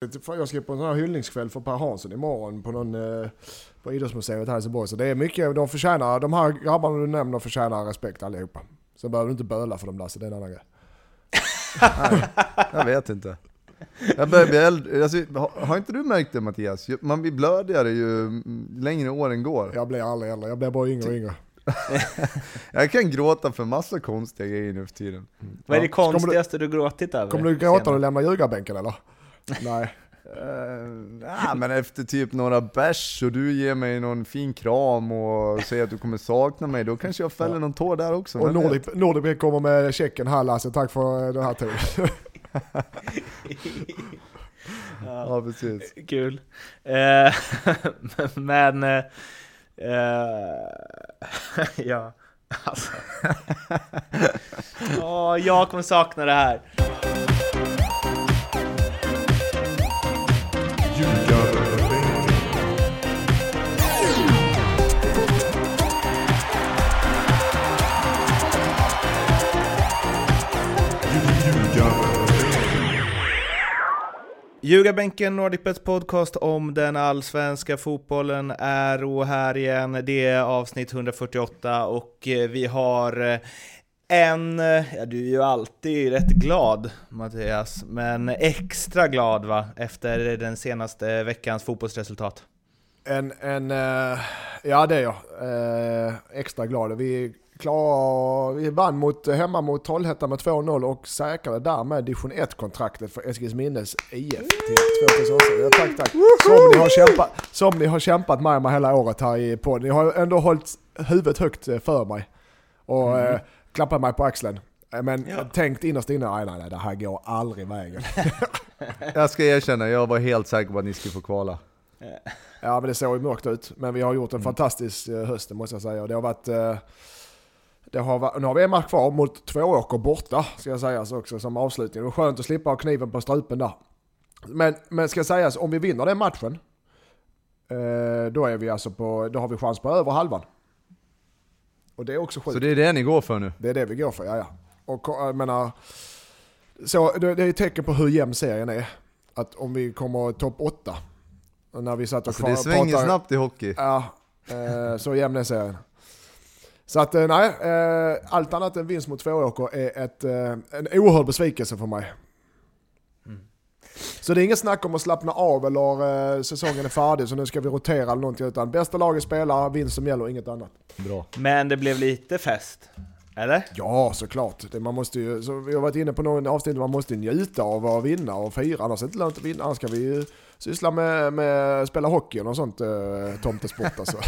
Jag ska på en sån här hyllningskväll för Per Hansson imorgon på någon eh, på Idrottsmuseet här i Helsingborg. Så det är mycket, de förtjänar, de här grabbarna du nämner förtjänar respekt allihopa. Så behöver du inte böla för dem Lasse, det är en annan grej. Jag vet inte. Jag börjar bli äldre. Alltså, har, inte du märkt det Mattias? Man blir blödigare ju längre åren går. Jag blir aldrig äldre, jag blir bara yngre och yngre. Jag kan gråta för massa konstiga grejer nu för tiden. Vad är det. Kommer du- konstigaste du gråtit över? Kommer du gråta när du lämnar ljugarbänken eller? Nej. Uh, ja, men efter typ några bärs och du ger mig någon fin kram och säger att du kommer sakna mig, då kanske jag fäller någon tår där också. Och? Nordic, Nordic kommer med checken här Lasse, tack för den här turen. Ja, precis. Kul. Eh, men... Eh, eh, ja, alltså. Åh, jag kommer sakna det här. Ljugarbänken, Nordicbets podcast om den allsvenska fotbollen är och här igen. Det är avsnitt 148 och eh, vi har eh, en, eh, ja du är ju alltid rätt glad Mattias, men extra glad va, efter den senaste veckans fotbollsresultat. En, en, ja det är jag. Extra glad. Vi, vi vann mot, hemma mot Trollhättan med 2-0 och säkrade därmed division 1-kontraktet för Eskilsminnes IF till 2008. Ja, tack, tack. Som ni, har kämpat, som ni har kämpat med mig hela året här i podden. Ni har ändå hållit huvudet högt eh, för mig och eh, klappat mig på axeln. Eh, Men Ja. tänkt innerst inne, nej nej nej, det här går aldrig vägen. Jag ska erkänna, jag var helt säker på att ni skulle få kvala. Ja men det såg ju mörkt ut. Men vi har gjort en fantastisk eh, höst måste jag säga. Det har varit... eh, Det har nu har vi en match kvar mot Tvååker borta, ska jag säga så också som avslutning. Det var skönt att slippa ha kniven på strupen där. Men, men ska sägas, om vi vinner den matchen, eh, då är vi alltså på, då har vi chans på över halvan. Och det är också sjukt. Så det är det ni går för nu? Det är det vi går för, ja ja. Och ko- jag menar, så det, det är ett tecken på hur jämn serien är. Att om vi kommer topp 8, och när vi satt och Alltså kvar- det svänger pratade- snabbt i hockey. Ja, eh, så jämn är serien. Så att eh, nej, eh, allt annat än vinst mot Tvååker är ett, eh, en oerhörd besvikelse för mig. Så det är inget snack om att slappna av eller eh, säsongen är färdig så nu ska vi rotera eller någonting utan bästa laget spelar, vinst som gäller, inget annat. Bra. Men det blev lite fest, eller? Ja, såklart. Det, man måste ju, så vi har varit inne på någon avsnitt, man måste njuta av att vinna och fira. Annars är det inte lönt att vinna. Annars ska vi ju syssla med, med spela hockey och sånt eh, tomtesport alltså.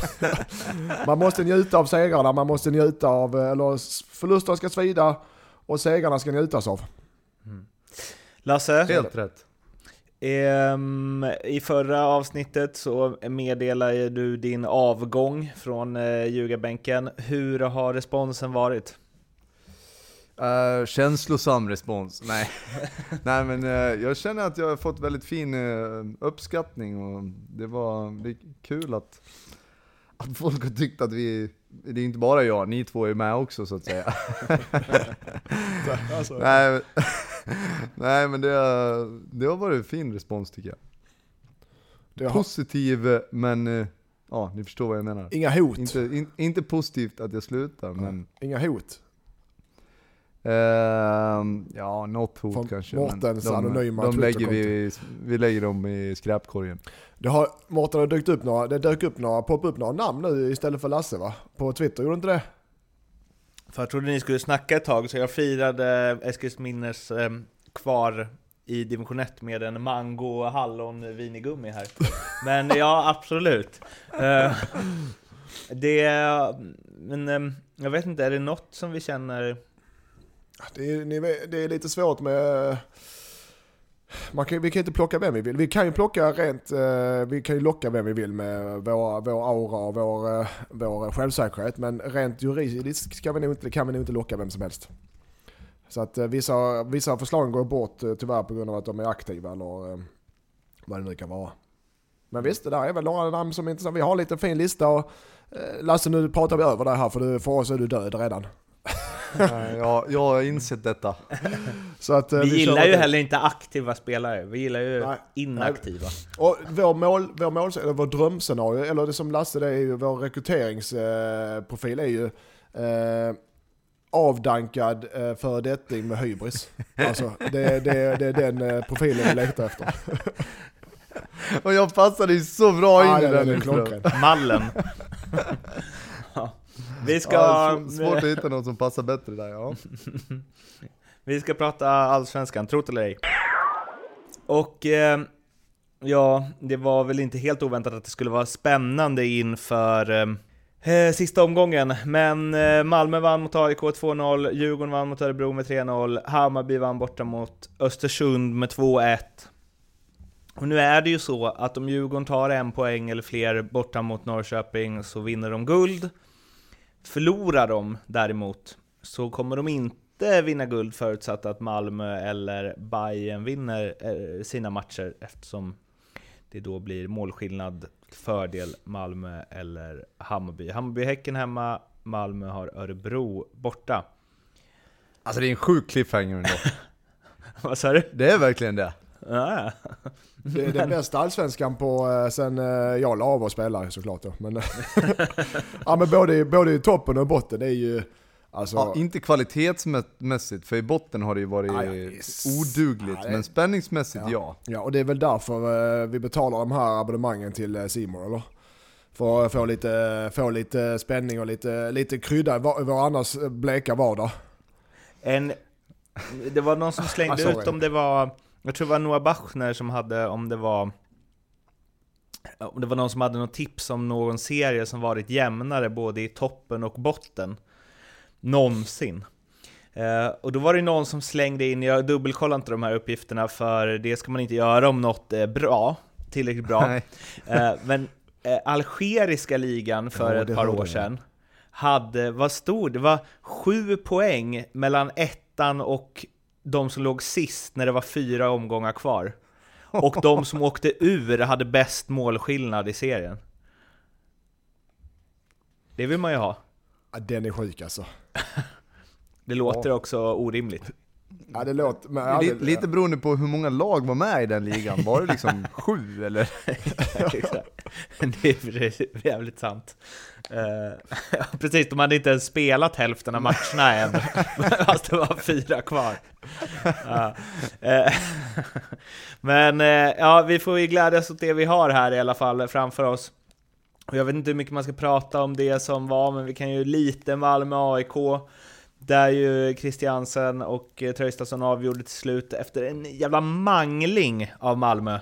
Man måste njuta av segrarna, man måste njuta av, eh, eller förlusterna ska svida och segrarna ska njutas av. Lasse? Helt rätt. Ehm, I förra avsnittet så meddelade du din avgång från eh, ljugarbänken. Hur har responsen varit? Uh, känslosam respons. Nej, Nej men eh, jag känner att jag har fått väldigt fin eh, uppskattning och det var det kul att, att folk har tyckt att vi, det är inte bara jag, ni två är med också så att säga. Alltså, Nej, Nej men det, det har varit en fin respons tycker jag. har, Positiv men, ja ni förstår vad jag menar. inga hot. Inte, in, inte positivt att jag slutar men, Inga hot. Ehm, ja något hot Från kanske. Mårtens men anonyma de lägger vi, vi lägger dem i skräpkorgen. Det har, Mårten, har dykt upp några, det dök upp några, pop upp några namn nu istället för Lasse va? På Twitter, gjorde inte det? För jag trodde ni skulle snacka ett tag, så jag firade Eskilsminnes eh, kvar i division 1 med en mango hallon vinigummi här. Men ja, absolut. Eh, det, men eh, jag vet inte, är det något som vi känner det är, ni vet, det är lite svårt med... Man kan, vi kan inte plocka vem vi vill. Vi kan ju plocka rent, eh, vi kan ju locka vem vi vill med vår, vår aura och vår, eh, vår självsäkerhet. Men rent juridiskt ska vi nog inte, kan vi nog inte locka vem som helst. Så att eh, vissa, vissa förslag går bort tyvärr på grund av att de är aktiva eller vad det nu kan vara. Men visst, det där är väl några namn som är intressanta. Vi har en liten fin lista och Lasse nu pratar vi över det här för du, för oss är du död redan. Nej, jag, har insett detta. Så att, eh, Vi kör gillar ju det. heller inte aktiva spelare, vi gillar ju Nej. inaktiva. Och vår, mål, vår, mål, eller vår drömscenario, eller det som Lasse det är ju, vår rekryteringsprofil är ju eh, avdankad eh, föredetting med hybris. Alltså, det, det, det är den eh, profilen vi letar efter. Och jag passade ju så bra in Ja, i det den är intron. klockren. Mallen. Vi ska... Ja, sv- svårt att hitta någon som passar bättre där ja. Vi ska prata allsvenskan, trot eller ej. Och eh, ja, det var väl inte helt oväntat att det skulle vara spännande inför eh, eh, sista omgången. Men eh, Malmö vann mot AIK 2-0, Djurgården vann mot Örebro med 3-0, Hammarby vann borta mot Östersund med 2-1. Och nu är det ju så att om Djurgården tar en poäng eller fler borta mot Norrköping så vinner de guld. Förlorar de däremot så kommer de inte vinna guld förutsatt att Malmö eller Bayern vinner eh, sina matcher eftersom det då blir målskillnad fördel Malmö eller Hammarby. Hammarby-Häcken hemma, Malmö har Örebro borta. Alltså det är en sjuk cliffhanger ändå. Vad sa du? Det är verkligen det. Ah. Det är den bästa allsvenskan på eh, sen eh, jag la av och spela såklart då. Men, ja, men både, både i toppen och botten, det är ju alltså... Ja, inte kvalitetsmässigt, för i botten har det ju varit Aj, s- odugligt. Ja, det- Men spänningsmässigt ja. Ja, och det är väl därför eh, vi betalar de här abonnemangen till Simon eller? För att få lite, få lite spänning och lite, lite krydda i vår annars bleka vardag. En, det var någon som slängde Ah, ut om det var, jag tror det var Noah Bachner som hade, om det var om det var någon som hade något tips om någon serie som varit jämnare både i toppen och botten någonsin. Eh, och då var det någon som slängde in, jag dubbelkollar inte de här uppgifterna för det ska man inte göra om något är bra, tillräckligt bra. Eh, men eh, algeriska ligan för Ja, ett par år sedan hade, vad stod det? var sju poäng mellan ettan och de som låg sist när det var fyra omgångar kvar. Och de som åkte ur hade bäst målskillnad i serien. Det vill man ju ha. Ja, den är sjuk alltså. Det låter också orimligt. Ja, det låter... Men, ja, Lite, lite beroende på hur många lag var med i den ligan. Var det liksom sju eller? det är jävligt sant. Ja, precis, de hade inte ens spelat hälften av matcherna än, fast det var fyra kvar. Ja. Eh, Men eh, ja, vi får ju glädjas åt det vi har här i alla fall framför oss. Och jag vet inte hur mycket man ska prata om det som var, men vi kan ju lite Malmö-AIK. Där ju Christiansen och eh, Traustason avgjorde till slut efter en jävla mangling av Malmö.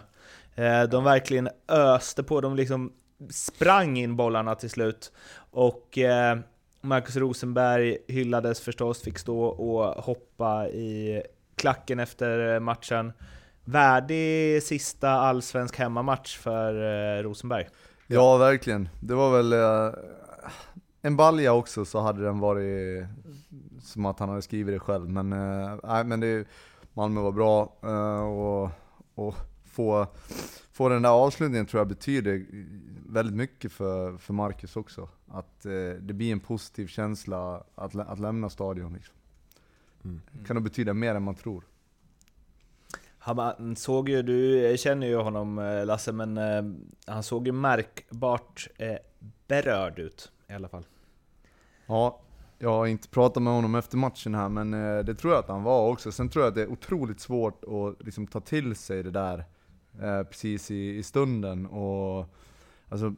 Eh, de verkligen öste på, de liksom sprang in bollarna till slut. Och eh, Marcus Rosenberg hyllades förstås, fick stå och hoppa i klacken efter matchen. Värdig sista allsvensk hemmamatch för Rosenberg. Ja, verkligen. Det var väl en balja också så hade den varit som att han hade skrivit det själv. Men, eh, nej, men det, Malmö var bra eh, och, och få, få den där avslutningen tror jag betyder väldigt mycket för, för Marcus också. Att eh, det blir en positiv känsla att, lä- att lämna stadion. Liksom. kan nog betyda mer än man tror. Han såg ju, du känner ju honom eh, Lasse, men eh, han såg ju märkbart eh, berörd ut i alla fall. Ja, jag har inte pratat med honom efter matchen här, men eh, det tror jag att han var också. Sen tror jag att det är otroligt svårt att liksom, ta till sig det där eh, precis i, i stunden. Och, alltså,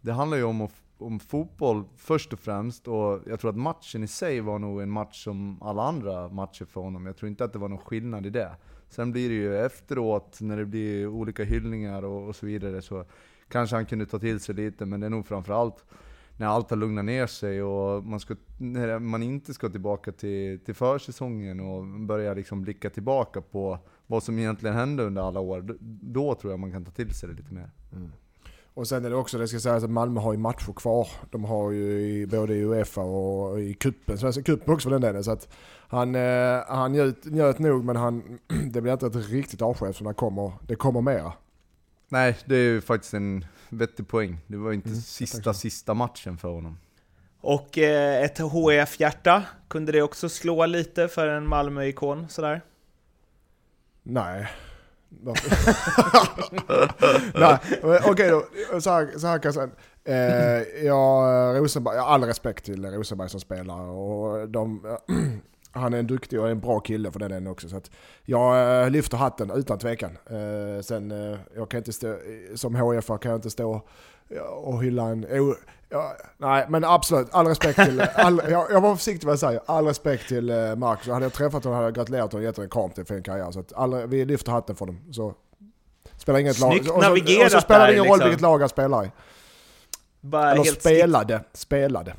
det handlar ju om, om fotboll först och främst, och jag tror att matchen i sig var nog en match som alla andra matcher för honom. Jag tror inte att det var någon skillnad i det. Sen blir det ju efteråt, när det blir olika hyllningar och, och så vidare, så kanske han kunde ta till sig lite, men det är nog framförallt när allt har lugnat ner sig och man, ska, när man inte ska tillbaka till, till försäsongen och börja liksom blicka tillbaka på vad som egentligen hände under alla år, då, tror jag man kan ta till sig det lite mer. Och sen är det också, det ska sägas att Malmö har ju matcher kvar. De har ju i, både i Uefa och i cupen, Svenska cupen också för den delen. Så att han, eh, han njöt, njöt nog men han, det blir inte ett riktigt avsked som det kommer, det kommer mera. Nej, det är ju faktiskt en vettig poäng. Det var inte Mm, sista, sista matchen för honom. Och eh, ett HF-hjärta, kunde det också slå lite för en Malmö-ikon sådär? Nej. Nej, okej okay då. Så här, så här kan jag säga. Eh, jag, Rosenberg, jag har all respekt till Rosenberg som spelare. Och de, han är en duktig och en bra kille för den delen också. Så jag eh, lyfter hatten utan tvekan. Eh, sen, eh, jag kan inte stå, som HF kan jag inte stå och hylla en... Oh, ja, nej, men absolut. All respekt till... All, jag, jag var försiktig med vad jag säger. All respekt till Marcus. Hade jag träffat honom hade jag gratulerat honom och gett honom en kram till en fin karriär. Så all, vi lyfter hatten för dem. Så spelar inget Snyggt lag. Och så, och så spelar det ingen roll liksom. vilket lag han spelar i. Bara Eller spelade. Spelade.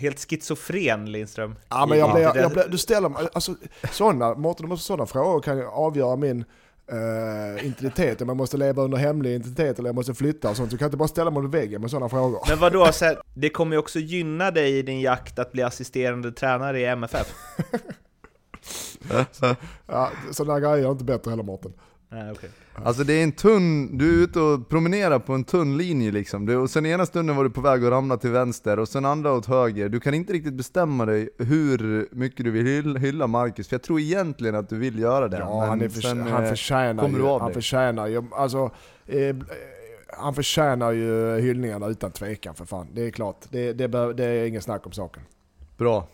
Helt schizofren Lindström. Ja men jag blir, jag blir, du ställer mig, alltså sådana, Mårten, sådana frågor kan avgöra min uh, identitet, om jag måste leva under hemlig identitet eller jag måste flytta och sånt. Så kan inte bara ställa mig mot väggen med sådana frågor. Men vadå, så här, det kommer ju också gynna dig i din jakt att bli assisterande tränare i MFF. ja, sådana grejer är inte bättre heller Mårten. Nej, okay. Alltså det är en tunn, du är ute och promenerar på en tunn linje liksom. Du, och sen ena stunden var du på väg att ramla till vänster och sen andra åt höger. Du kan inte riktigt bestämma dig hur mycket du vill hylla Marcus, för jag tror egentligen att du vill göra det. Ja, han, är för, sen, han eh, förtjänar ju, han förtjänar ju, alltså, eh, han förtjänar ju hyllningarna utan tvekan för fan. Det är klart, det, det, bör, det är ingen snack om saken. Bra.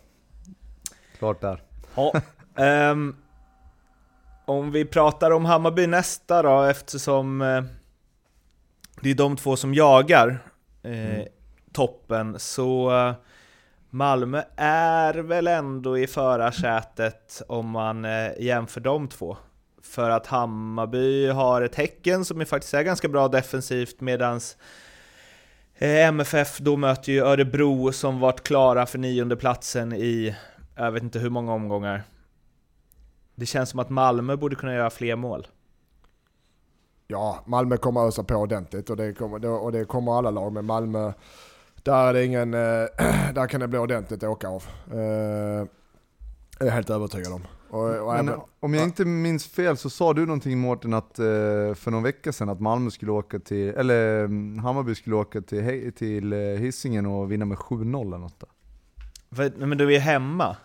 Klart där. Ja, um, om vi pratar om Hammarby nästa då, eftersom eh, det är de två som jagar eh, mm. toppen, så eh, Malmö är väl ändå i förarsätet om man eh, jämför de två. För att Hammarby har ett Häcken som är faktiskt är ganska bra defensivt medans eh, MFF då möter ju Örebro som varit klara för nionde platsen i, jag vet inte hur många omgångar. Det känns som att Malmö borde kunna göra fler mål. Ja, Malmö kommer att ösa på ordentligt och det kommer, och det kommer alla lag. Men Malmö, där, är det ingen, eh, där kan det bli ordentligt åka av. Eh, det är jag helt övertygad om. Och, och Men, även, om jag inte minns fel så sa du någonting Mårten att, eh, för någon vecka sedan att Malmö skulle åka till, eller mm, Hammarby skulle åka till, till Hisingen och vinna med 7-0 eller något där. Men du är hemma?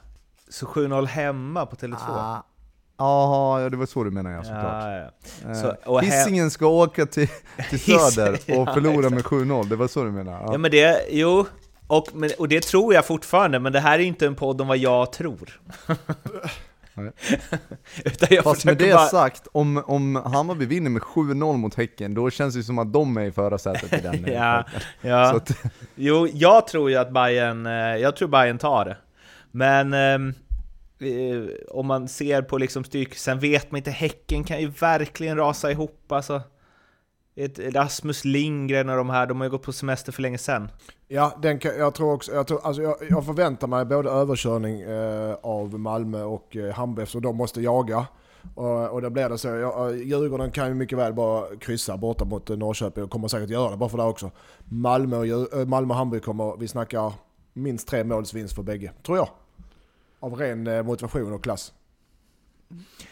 Så 7-0 hemma på Tele2? Ah, Jaha, ja, det var så du menar ja, såklart. Ja, ja. Eh, så, Hisingen ska åka till, till Söder och förlora med 7-0, det var så du menar? Ja, men det, jo, och, och det tror jag fortfarande, men det här är inte en podd om vad jag tror. Utan jag Fast med det bara... sagt, om, om Hammarby vinner med 7-0 mot Häcken, då känns det som att de är i förarsätet i den ja, ja. Att... Jo, jag tror ju att Bayern, eh, jag tror Bayern tar det. Men ehm, Eh, Eh, om man ser på liksom styrk, sen vet man inte, Häcken kan ju verkligen rasa ihop alltså. Ett Rasmus Lindgren och de här, de har ju gått på semester för länge sedan. Ja, den kan, jag tror också, jag, tror, alltså jag, jag förväntar mig både överkörning eh, av Malmö och eh, Hammarby, så de måste jaga. Och, och då blir det så. Jag, Djurgården kan ju mycket väl bara kryssa borta mot eh, Norrköping och kommer säkert göra det bara för det också. Malmö och, eh, Malmö och Hamburg kommer, vi snackar minst tre måls vinst för bägge, tror jag av ren eh, motivation och klass.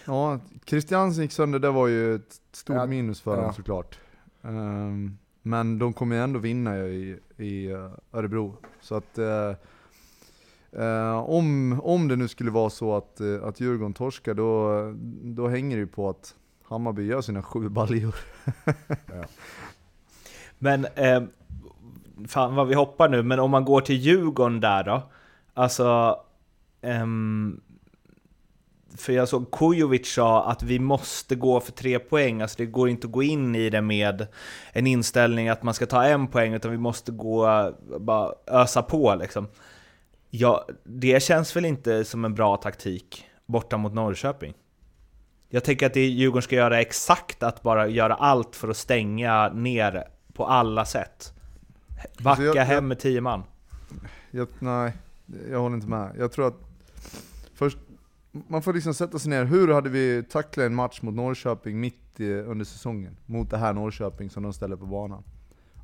Ja, Christiansen gick sönder, det var ju ett stort ja, minus för ja. dem såklart. Um, men de kommer ju ändå vinna i, i eh, Örebro. Så att uh, uh, om, om det nu skulle vara så att, uh, att Djurgården torskar, då, då hänger det ju på att Hammarby gör sina sju baljor. ja. Men, eh, fan vad vi hoppar nu, men om man går till Djurgården där då? Alltså, Um, för jag såg Kujovic sa att vi måste gå för tre poäng, alltså det går inte att gå in i det med en inställning att man ska ta en poäng, utan vi måste gå, bara ösa på liksom. Ja, det känns väl inte som en bra taktik borta mot Norrköping? Jag tänker att det Djurgården ska göra exakt att bara göra allt för att stänga ner på alla sätt. Backa alltså jag, hem med tio man. Jag, nej, jag håller inte med. Jag tror att Först, man får liksom sätta sig ner, hur hade vi tacklat en match mot Norrköping mitt i, under säsongen? Mot det här Norrköping som de ställer på banan.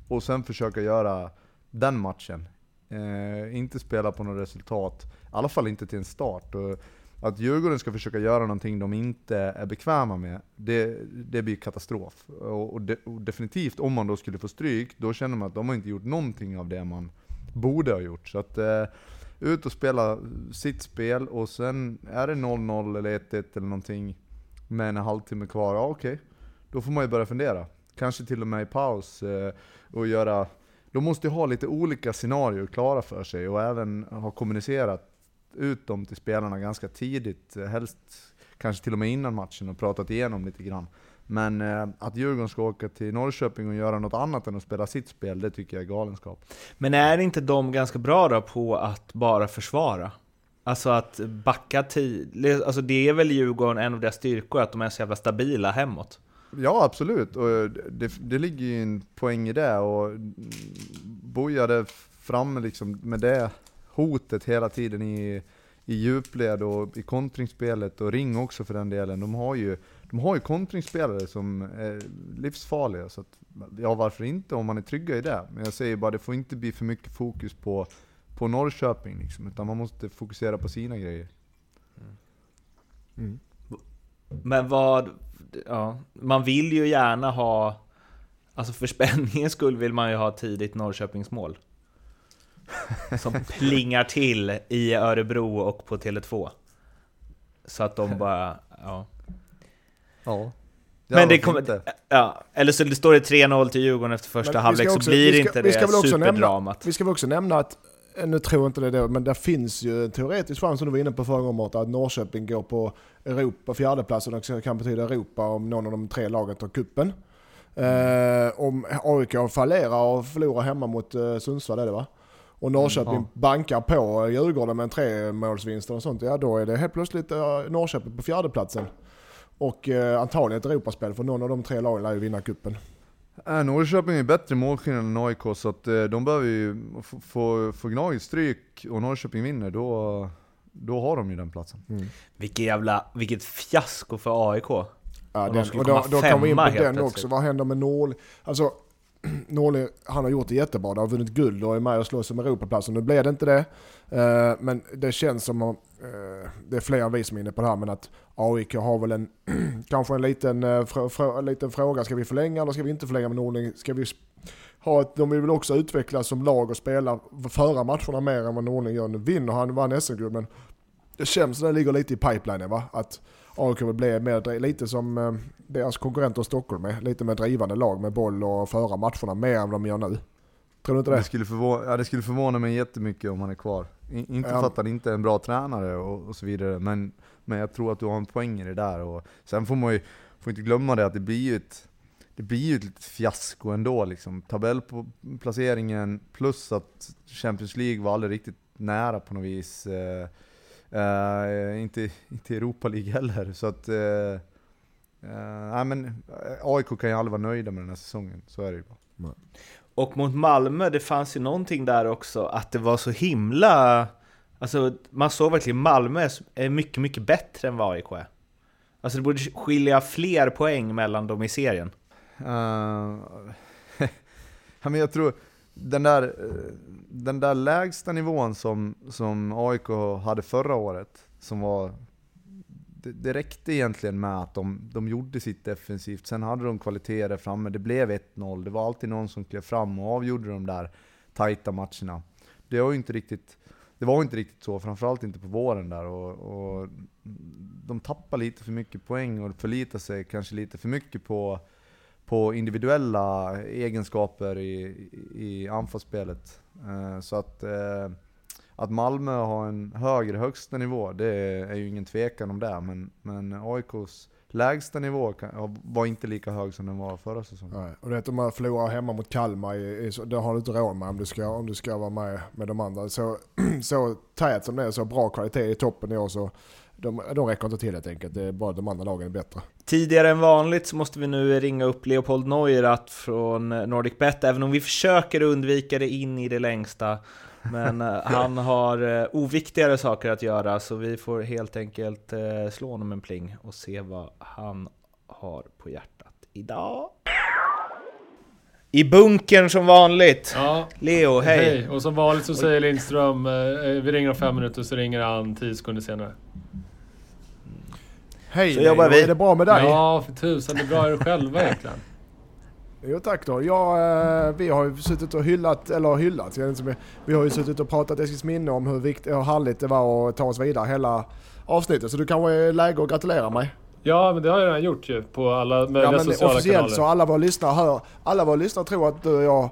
Och sen försöka göra den matchen. Eh, inte spela på något resultat, i alla fall inte till en start. Och att Djurgården ska försöka göra någonting de inte är bekväma med, det, det blir katastrof. Och, och, de, och definitivt, om man då skulle få stryk, då känner man att de har inte gjort någonting av det man borde ha gjort. Så att, eh, ut och spela sitt spel och sen är det 0-0 eller 1-1 eller någonting med en halvtimme kvar, ja okej. Då får man ju börja fundera. Kanske till och med i paus eh, och göra... De måste ju ha lite olika scenarier klara för sig och även ha kommunicerat ut dem till spelarna ganska tidigt. Eh, helst kanske till och med innan matchen och pratat igenom lite grann. Men eh, att Djurgården ska åka till Norrköping och göra något annat än att spela sitt spel, det tycker jag är galenskap. Men är inte de ganska bra då på att bara försvara? Alltså att backa tid, alltså det är väl Djurgården en av deras styrkor, att de är så jävla stabila hemåt? Ja absolut, och det, det ligger ju en poäng i det och bojade framme liksom med det hotet hela tiden i, i djupled och i kontringsspelet och ring också för den delen. De har ju, de har ju kontringsspelare som är livsfarliga, så att, ja varför inte om man är trygga i det. Men jag säger bara, det får inte bli för mycket fokus på, på Norrköping liksom, utan man måste fokusera på sina grejer. Mm. Men vad, ja, man vill ju gärna ha, alltså för spänningens skull vill man ju ha tidigt Norrköpingsmål. Som plingar till i Örebro och på Tele2. Så att de bara, ja. Ja. Men det kommer, ja, eller så det står det 3-0 till Djurgården efter första halvlek så blir vi det ska- inte vi ska det väl också nämna- superdramat. Vi ska väl också nämna att, eh, nu tror jag inte det då, men där finns ju en teoretisk chans som du var inne på förra gången Mårten, att Norrköping går på Europa, fjärdeplatsen och kan betyda Europa om någon av de tre lagen tar kuppen. Eh, om AIK fallerar och förlorar hemma mot eh, Sundsvall är det va? Och Norrköping Mm, bankar på Djurgården med en tremålsvinst och sånt, ja då är det helt plötsligt eh, Norrköping på fjärdeplatsen. Och eh, antagligen ett Europaspel för någon av de tre lagen lär ju vinna kuppen. Äh, Norrköping är bättre målskillnad än AIK, så att, eh, de behöver ju få, Gnaget stryk och Norrköping vinner, då, då har de ju den platsen. Vilket jävla, vilket fiasko för AIK. Ja, den, och då, då kommer vi in på den också. Vad händer med Norling? Alltså, Norling, han har gjort det jättebra. De har vunnit guld och är med och slåss om Europaplatsen. Nu blev det inte det. Eh, men det känns som att, eh, det är fler än vi som är inne på det här, men att AIK har väl en, kanske en liten, eh, frå, frå, en liten fråga. Ska vi förlänga eller ska vi inte förlänga med Norling? Ska vi ha ett, de vill väl också utvecklas som lag och spela, föra matcherna mer än vad Norling gör. Nu vinner han, vann SM-guld, men det känns som det ligger lite i pipelinen va? Att AIK vill bli mer, lite som eh, deras konkurrenter i Stockholm är. Lite mer drivande lag med boll och föra matcherna mer än vad de gör nu. Tror du inte det? Det skulle, förvåna, ja, det skulle förvåna mig jättemycket om han är kvar. Inte Ja. för att han inte är en bra tränare och, och så vidare, men, men jag tror att du har en poäng i det där. Och sen får man ju får inte glömma det att det blir ju ett, det blir ju ett litet fiasko ändå. Liksom. Tabellplaceringen plus att Champions League var aldrig riktigt nära på något vis. Eh, eh, inte, inte Europa League heller. Så att, eh, nej, men AIK kan ju aldrig vara nöjda med den här säsongen, så är det ju bara. Och mot Malmö, det fanns ju någonting där också, att det var så himla... Alltså, man såg verkligen Malmö är mycket, mycket bättre än vad AIK är. Alltså det borde skilja fler poäng mellan dem i serien. Uh, ja, men jag tror, den där, eh, den där lägsta nivån som, som AIK hade förra året, som var det, det räckte egentligen med att de, de gjorde sitt defensivt, sen hade de kvaliteter där framme, det blev 1-0, det var alltid någon som klev fram och avgjorde de där tajta matcherna. Det var ju inte riktigt, det var inte riktigt så, framförallt inte på våren där. Och, och de tappar lite för mycket poäng och förlitar sig kanske lite för mycket på, på individuella egenskaper i, i anfallsspelet. Eh, så att, eh, att Malmö har en högre högsta nivå, det är ju ingen tvekan om det. Men, men AIKs lägsta nivå var inte lika hög som den var förra säsongen. Nej. Och det är att om man förlorar hemma mot Kalmar, det har du inte råd med om du ska, om du ska vara med med de andra. Så, så tät som det är, så bra kvalitet i toppen i år så de, de räcker inte till helt enkelt. Det är bara de andra lagen är bättre. Tidigare än vanligt så måste vi nu ringa upp Leopold Neurath från NordicBet, även om vi försöker undvika det in i det längsta. Men eh, han har eh, oviktigare saker att göra, så vi får helt enkelt eh, slå honom en pling och se vad han har på hjärtat idag. I bunkern som vanligt. Ja, Leo, hej! hej. Och som vanligt så säger Lindström, vi ringer om fem minuter så ringer han tio sekunder senare. Hej Så jobbar vi. är det bra med dig? Ja, för tusan, det är bra er själva egentligen. Jo tack då. Ja, eh, vi har ju suttit och hyllat, eller hyllat, vi har ju suttit och pratat Eskilsminne om hur viktigt och härligt det var att ta oss vidare hela avsnittet. Så du kanske är läge att gratulera mig. Ja, men det har jag redan gjort ju på alla möjliga Ja men sociala officiellt kanaler. så alla våra lyssnare hör, alla våra lyssnare tror att du och jag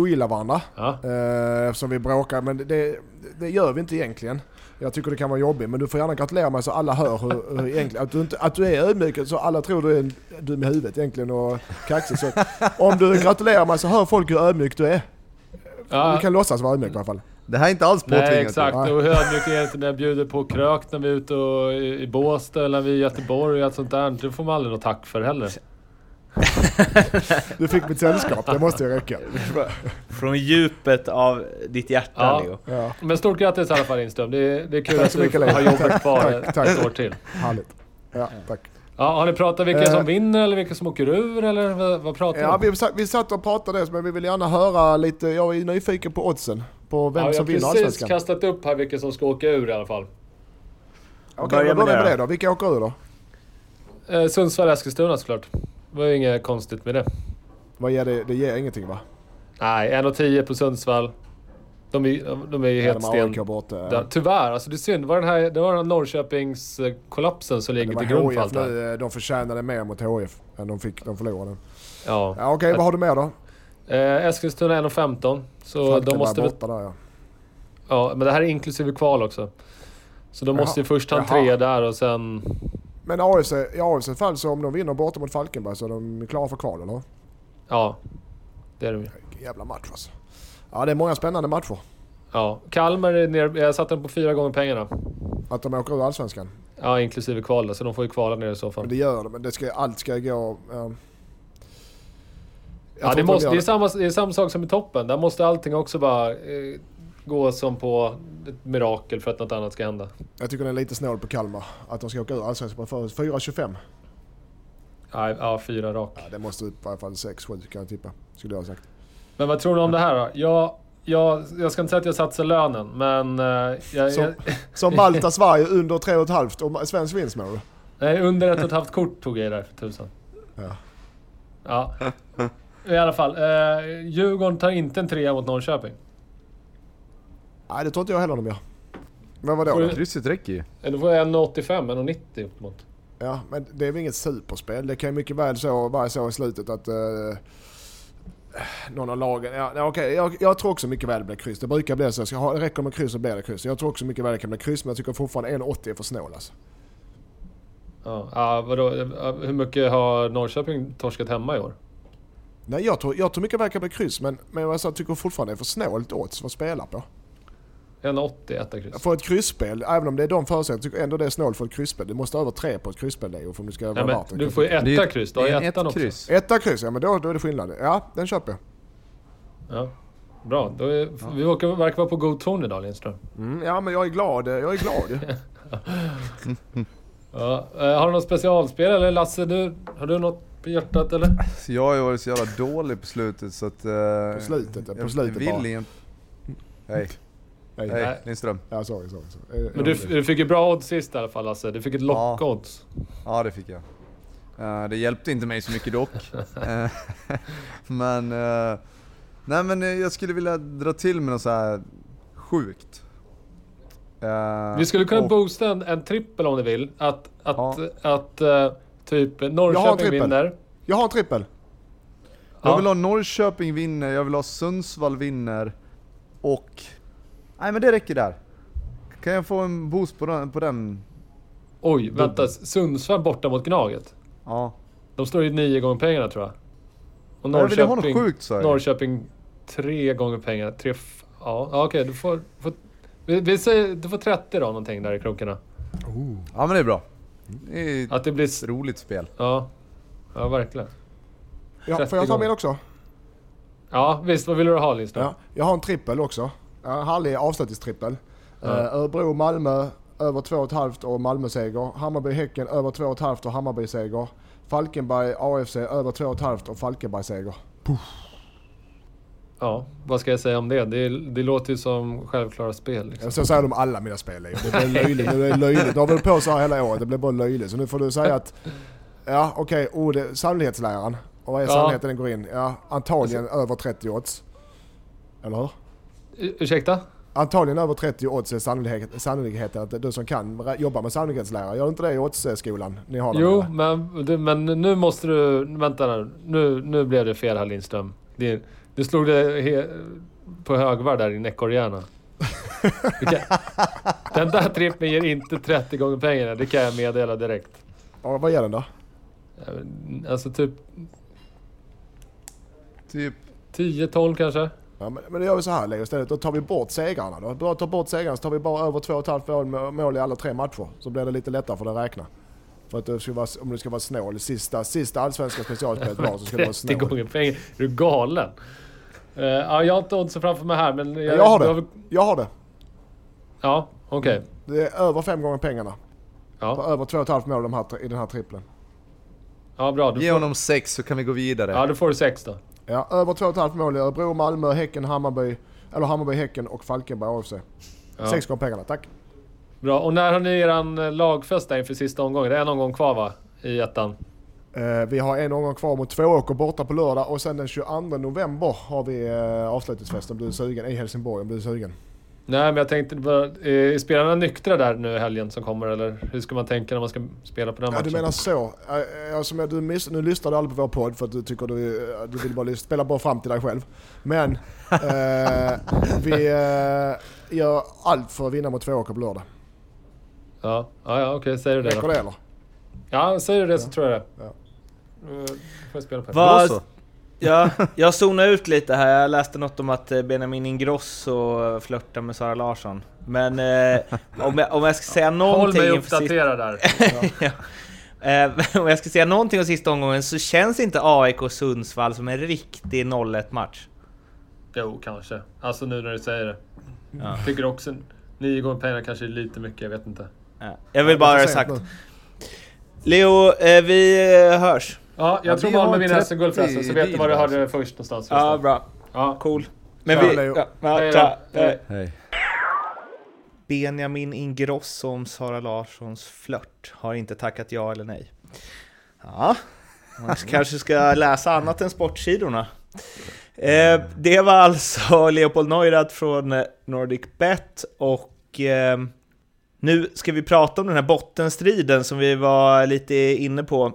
ogillar varandra. Ja. Eh, eftersom vi bråkar, men det, det gör vi inte egentligen. Jag tycker det kan vara jobbigt, men du får gärna gratulera mig så alla hör hur, hur egentligen, att, du inte, att du är ödmjuk så alla tror du är dum i huvudet egentligen och kaxig. Så om du gratulerar mig så hör folk hur ödmjuk du är. Ja. Du kan låtsas vara ödmjuk i alla fall. Det här är inte alls påtvingat. Nej exakt, Nej. och hur ödmjuk är inte när jag bjuder på krök när vi är ute och, i, i Båstad eller när vi är i Göteborg och allt sånt där. Det får man aldrig något tack för heller. Du fick mitt sällskap, det måste ju räcka. Från djupet av ditt hjärta Ja. Leo. Ja, Men stort grattis i alla fall Lindström. Det är, det är kul Tack att så du har jobbat Tack, kvar tack, tack. ett år till. härligt. Ja, tack. Ja, har ni pratat vilka Eh. som vinner eller vilka som åker ur eller vad, vad pratar ni Ja, om? vi, satt- vi satt och pratade men vi vill gärna höra lite, jag är nyfiken på oddsen. På vem Ja, jag som har vinner precis Allsvenskan. kastat upp här vilka som ska åka ur i alla fall. Okej, Börja med börjar det med då. det då. Vilka åker ur då? Eh, Sundsvall, Eskilstuna såklart. Det var ju inget konstigt med det. Vad ger det? Det ger ingenting va? Nej, 1,10 på Sundsvall. De är, de är ju helt de sten... Borta. Där. Tyvärr, alltså det är synd. Det var den här, det var den här Norrköpings-kollapsen som ligger till grund för allt det nu, eh, de förtjänade mer mot HIF än de fick, de förlorade. Ja. Ja, Okej, vad har du mer då? Eh, Eskilstuna 1,15. Så de Falkenberg måste borta där ja. Ja, men det här är inklusive kval också. Så de måste ju först ha en Jaha. tre där och sen... Men AFC, i AFCs fall så om de vinner borta mot Falkenberg så är de klara för kval eller? Ja, det är de ju. Jävla match alltså. Ja, det är många spännande matcher. Ja. Kalmar är ner, jag satte den på fyra gånger pengarna. Att de åker ur Allsvenskan. Ja, inklusive kval då, så de får ju kvala ner i så fall. Men det gör de, men det ska, allt ska gå... Jag Ja, det, de måste, gör det, är samma, det är samma sak som i toppen. Där måste allting också bara eh, gå som på ett mirakel för att något annat ska hända. Jag tycker det är lite snål på Kalmar. Att de ska åka ur Allsvenskan på 4-25. Ja, ja fyra rak. Ja, det måste upp i alla fall 6-7 kan jag tippa. Skulle jag ha sagt. Men vad tror ni om det här då? Jag, jag, jag ska inte säga att jag satsar lönen, men... Eh, jag, Så- jag, Som Malta Sverige under 3,5 och svensk vinst menar du? nej, under ett och ett halvt kort tog jag där för tusan. Ja. Ja. I alla fall. Eh, Djurgården tar inte en trea mot Norrköping. Nej, det tror inte jag heller de gör. Men vadå? Får då? du- Krysset räcker ju. Eller får jag 1,85, 1,90 upp mot. Ja, men det är väl inget superspel. Det kan ju mycket väl så, vara så i slutet att eh, någon av lagen... Ja, ja, okej, jag, jag tror också mycket väl det blir kryss. Det brukar bli så. Ska jag ha, räcker med kryss så blir det kryss. Jag tror också mycket väl det kan bli kryss, men jag tycker fortfarande 1,80 är för snål alltså. Ja, ja vadå? Hur mycket har Norrköping torskat hemma i år? Nej, jag tror, jag tror mycket väl det kan bli kryss, men, men alltså, jag tycker fortfarande det är för snålt odds för att spela på. 1,80 etta kryss. För ett kryssspel, även om det är de förutsättningarna, tycker jag ändå det är snålt för ett kryssspel. Du måste över tre på ett kryssspel Leo, för om det ska vara Ja, du får ju etta kryss. Du Det har en ettan ett också. Etta kryss, ja men då, då är det skillnad. Ja, den köper jag. Ja. Bra, då är, vi åker, verkar vara på god ton idag Lindström. Mm, ja men jag är glad, jag är glad. Ja. eh, Har du något specialspel eller Lasse, du, har du något på hjärtat eller? Jag har ju varit så jävla dålig på slutet så att... eh, På slutet, ja, på jag slutet vill bara. Hej, Nej. Nej. Lindström. Ja, sorry, sorry. sorry. Eh, Men du, du fick ju bra odds sist i alla fall Lasse. Du fick ett lock-odds. Ja det fick jag. Eh, det hjälpte inte mig så mycket dock. Eh, men... eh, nej men jag skulle vilja dra till med något så här sjukt. Vi skulle kunna och- boosta en, en trippel om du vill. Att, att, Ja. att typ Jag har en Norrköping trippel. vinner. Jag har en trippel. Jag Ja. vill ha Norrköping vinner, jag vill ha Sundsvall vinner och... Nej men det räcker där. Kan jag få en boost på den? På den? Oj, vänta. Sundsvall borta mot Gnaget. Ja. De står ju nio gånger pengarna tror jag. Och Jag vill ha något Norrköping, sjukt sa jag. Norrköping tre gånger pengarna. Tre, ja, ja, okej. du får... får vi, vi säger, du får 30 då någonting där i krokarna. Ja men det är bra. Det är ett Att det blir... s- roligt spel. Ja. Ja, verkligen. Ja, 30 får jag ta min också? Ja, visst. Vad vill du ha Lindström? Ja, jag har en trippel också. Ja, härlig avslutningstrippel. Ja. Uh, Örebro, Malmö över 2,5 och Malmö-seger. Hammarby-Häcken över 2,5 och Hammarby-seger. Falkenberg, AFC över 2,5 och Falkenberg-seger. Ja, vad ska jag säga om det? Det, det låter ju som självklara spel. Liksom. Så säger de alla mina spel Leo. Det blir löjligt. Det blir löjligt. Du har väl på så här hela året. Det blir bara löjligt. Så nu får du säga att... Ja okej, okay, sannolikhetsläran. Och vad är Ja. sannolikheten den går in? Ja, antagligen över 30 odds. Eller hur? Ursäkta? Antagligen över 30 odds är sannolikhet, sannolikheten att du som kan jobba med sannolikhetslära, gör inte det i oddsskolan? Ni har Jo, men, du, men nu måste du... Vänta nu. Nu, nu blev det fel här Lindström. Det, du slog det he, på högvarv där i din ekorrhjärna. Du Den där trippen ger inte 30 gånger pengarna, det kan jag meddela direkt. Ja, vad ger den då? Alltså typ Typ 10-12 kanske? Ja, men, men då gör vi så här Leo istället, då tar vi bort segrarna då. Bara ta bort segrarna så tar vi bara över 2,5 mål, mål i alla tre matcher. Så blir det lite lättare för dig att räkna. För att det ska vara, om du ska vara snål, sista, sista allsvenska specialspelet var så ska du vara 30 snål. gånger pengar. Är du galen? Eh, ja, jag har inte oddsen framför mig här men... Jag har du det. Jag har det. Ja, okej. Det är över fem gånger pengarna. På Ja. över 2,5 mål de här, i den här trippeln. ja, bra. Du Ge får, honom sex så kan vi gå vidare. ja, då får du 6 då. Ja, över 2,5 mål i Örebro, Malmö, Häcken, Hammarby. Eller Hammarby, Häcken och Falkenberg AFC. Ja. Sex gånger pengarna, tack. Bra. Och när har ni eran lagfest där inför sista omgången? Det är en omgång kvar va? I ettan? Eh, vi har en omgång kvar mot Tvååker borta på lördag och sen den 22 november har vi eh, avslutningsfest om du är sugen. I Helsingborg om du är sugen. Nej, men jag tänkte bara... Är spelarna nyktra där nu i helgen som kommer eller hur ska man tänka när man ska spela på den Ja, matchen? du menar så. Eh, eh, som jag, du miss, nu lyssnar du aldrig på vår podd för att du tycker du, eh, du vill bara spela bara fram till dig själv. Men eh, vi eh, gör allt för att vinna mot Tvååker på lördag. Ja, ja, ja okej. Säger du det Räcker det eller? Ja, säger du det så tror jag det. Ja. Eh, får jag spela på. Vad- så. Ja, jag zonade ut lite här. Jag läste något om att eh, Benjamin Ingrosso flörtar med Sara Larsson. Men eh, om, jag, om jag ska säga Håll någonting... mig inför sista- uppdaterad där. ja. Eh, om jag ska säga någonting om sista omgången så känns inte AIK och Sundsvall som en riktig 0-1 match. Jo, kanske. Alltså nu när du säger det. Ja. Tycker också nio gånger pengarna kanske är lite mycket, jag vet inte. Ja. Jag vill bara ha sagt. Leo, eh, vi eh, hörs. Ja, jag Ja, tror Malmö vinner 30 SM-guld förresten, så vet du var du hörde det först någonstans. Ja, bra. Ja. Cool. Men vi... Ja, ja, Hej då. tja. Hej. Hej. Benjamin Ingrosso om Sara Larssons flört har inte tackat ja eller nej. Ja, man kanske ska läsa annat än sportsidorna. Eh, det var alltså Leopold Neurath från eh, Nordic Bet och eh, nu ska vi prata om den här bottenstriden som vi var lite inne på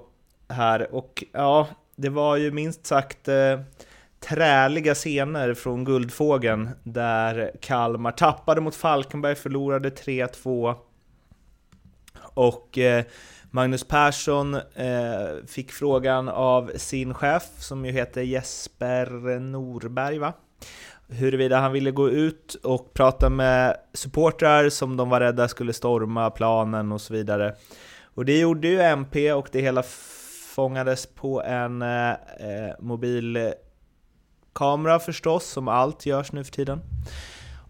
här och ja, det var ju minst sagt eh, träliga scener från Guldfågeln där Kalmar tappade mot Falkenberg, förlorade 3-2 och eh, Magnus Persson eh, fick frågan av sin chef som ju heter Jesper Norberg va? Huruvida han ville gå ut och prata med supportrar som de var rädda skulle storma planen och så vidare. Och det gjorde ju MP och det hela fångades på en eh, eh, mobilkamera förstås, som allt görs nu för tiden.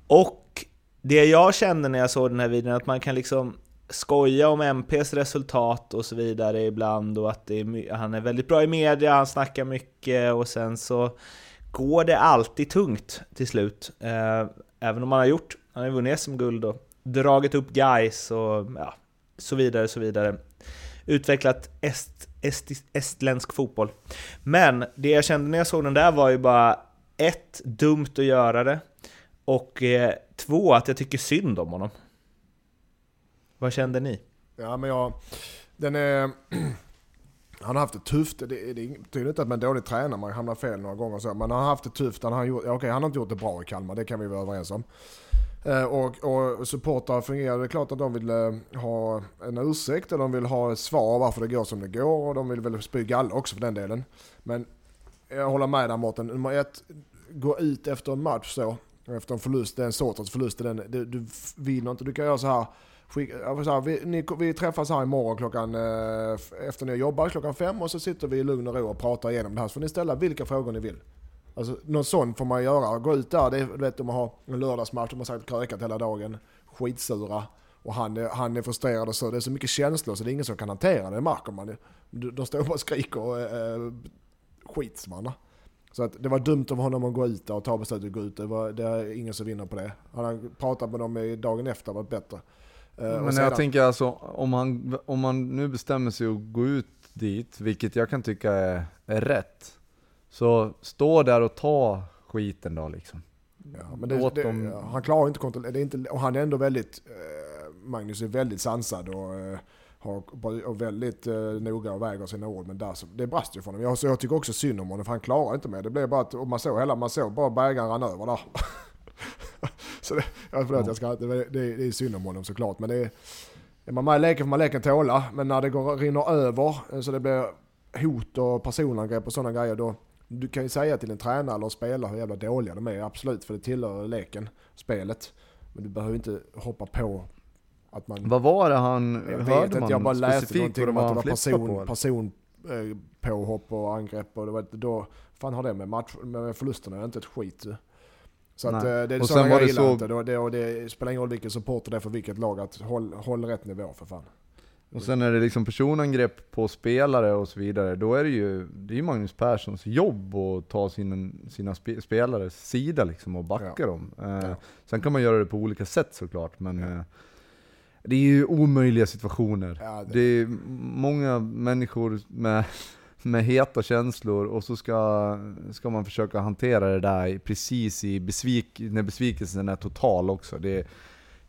Och det jag kände när jag såg den här videon, att man kan liksom skoja om MPs resultat och så vidare ibland och att det är, han är väldigt bra i media, han snackar mycket och sen så går det alltid tungt till slut. Eh, även om han har gjort, han har ju vunnit SM-guld och dragit upp guys och ja, så vidare, så vidare. Utvecklat est, estis, estländsk fotboll. Men det jag kände när jag såg den där var ju bara ett, dumt att göra det. Och eh, två, att jag tycker synd om honom. Vad kände ni? Ja men jag, den är... Han har haft det tufft, det, det betyder inte att man är dålig tränare, man hamnar fel några gånger så. Men han har haft det tufft, han har, gjort, okay, han har inte gjort det bra i Kalmar, det kan vi vara överens om. Eh, och, och supportrar fungerar, det är klart att de vill eh, ha en ursäkt och de vill ha ett svar varför det går som det går. Och de vill väl spy galla också för den delen. Men jag håller med där Mårten, nummer ett, gå ut efter en match så, efter en förlust, det är en sorts förlust, den, du, du vinner inte, du kan göra så här. Skicka, så här vi, ni, vi träffas här imorgon klockan, eh, efter ni har jobbat klockan fem och så sitter vi i lugn och ro och pratar igenom det här. Så får ni ställa vilka frågor ni vill. Alltså, något sånt får man göra. Gå ut där, det är, du vet man har en lördagsmatch, de har sagt krökat hela dagen, skitsura. Och han är, han är frustrerad och så. Det är så mycket känslor så det är ingen som kan hantera det, det märker man. De, de står bara och skriker och eh, skits man. Så att det var dumt av honom att gå ut där och ta beslutet att gå ut. Det, var, det är ingen som vinner på det. Han har pratat med dem i dagen efter, varit bättre. Eh, och Men sedan- jag tänker alltså, om han, om han nu bestämmer sig att gå ut dit, vilket jag kan tycka är, är rätt. Så stå där och ta skiten då liksom. Ja, men det, det, dem- han klarar inte kontroll, det är inte, och han är ändå väldigt, eh, Magnus är väldigt sansad och, eh, har, och väldigt eh, noga och väger sina ord. Men där, så, det brast ju för honom. Jag, så jag tycker också synd om honom för han klarar inte med det. blev bara att, och man såg hela, man såg bara bägaren rann över där. så det, jag förlåt, jag ska, det, det, det är synd om honom såklart. Men det är, är man med i leken får man leken tåla. Men när det går, rinner över eh, så det blir hot och personangrepp och sådana grejer då du kan ju säga till en tränare eller spelare hur jävla dåliga de är, absolut, för det tillhör leken, spelet. Men du behöver inte hoppa på att man... Vad var det han, jag hörde vet man inte, jag bara läste någonting om att det var person, på? person eh, påhopp och angrepp och det var, då, fan har det med, match, med förlusterna, inte ett skit. Så att Nej. eh, det är Och sådana det gillar så- inte. Och det, och det spelar ingen roll vilken supporter det är för vilket lag, att håll, håll rätt nivå för fan. Och sen är det liksom personangrepp på spelare och så vidare, då är det ju, det är Magnus Perssons jobb att ta sin, sina spe, spelares sida liksom och backa Ja. dem. Eh, Ja. Sen kan man göra det på olika sätt såklart, men eh, det är ju omöjliga situationer. Ja, det- Det är många människor med, med heta känslor och så ska, ska man försöka hantera det där precis i besvik, när besvikelsen är total också. Det,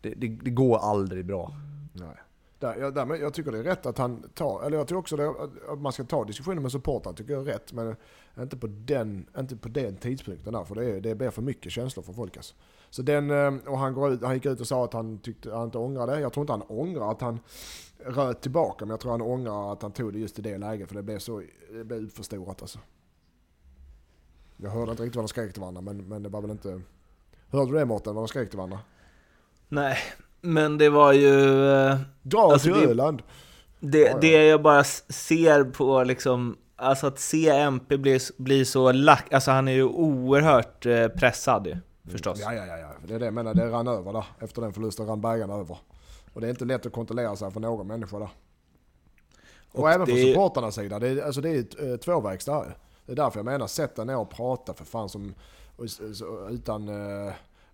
det, det, det går aldrig bra. Nej. Där, jag, där, jag tycker det är rätt att han tar, eller jag tycker också det, att- man ska ta diskussionen med supportrar, tycker jag är rätt. Men inte på den, inte på den tidpunkten där, för det, är, det blir för mycket känslor för folk alltså. Så den, eh, och han, går ut, han gick ut och sa att han tyckte han inte ångrade. Jag tror inte han ångrar att han röt tillbaka, men jag tror han ångrar att han tog det just i det läget, för det blev så, det blev utförstorat alltså. Jag hörde inte riktigt vad de skrek till varandra, men, men det var väl inte... Hörde du det Mårten, vad de skrek till varandra? Nej, men det var ju... eh, Dra Alltså, till det- Öland! Det, Ja, ja. det jag bara ser på liksom, alltså att se MP bli, bli så lack, alltså han är ju oerhört eh, pressad ju, förstås. Ja, ja, ja, ja. Det är det jag menar, det rann över där. Efter den förlusten rann bägaren över. Och det är inte lätt att kontrollera sig för någon människa där. Och, Och även det- från supportarnas sida. Det är, alltså det är ett eh, tvåvägs där. Det är därför jag menar, sätt dig ner och prata för fan som, utan,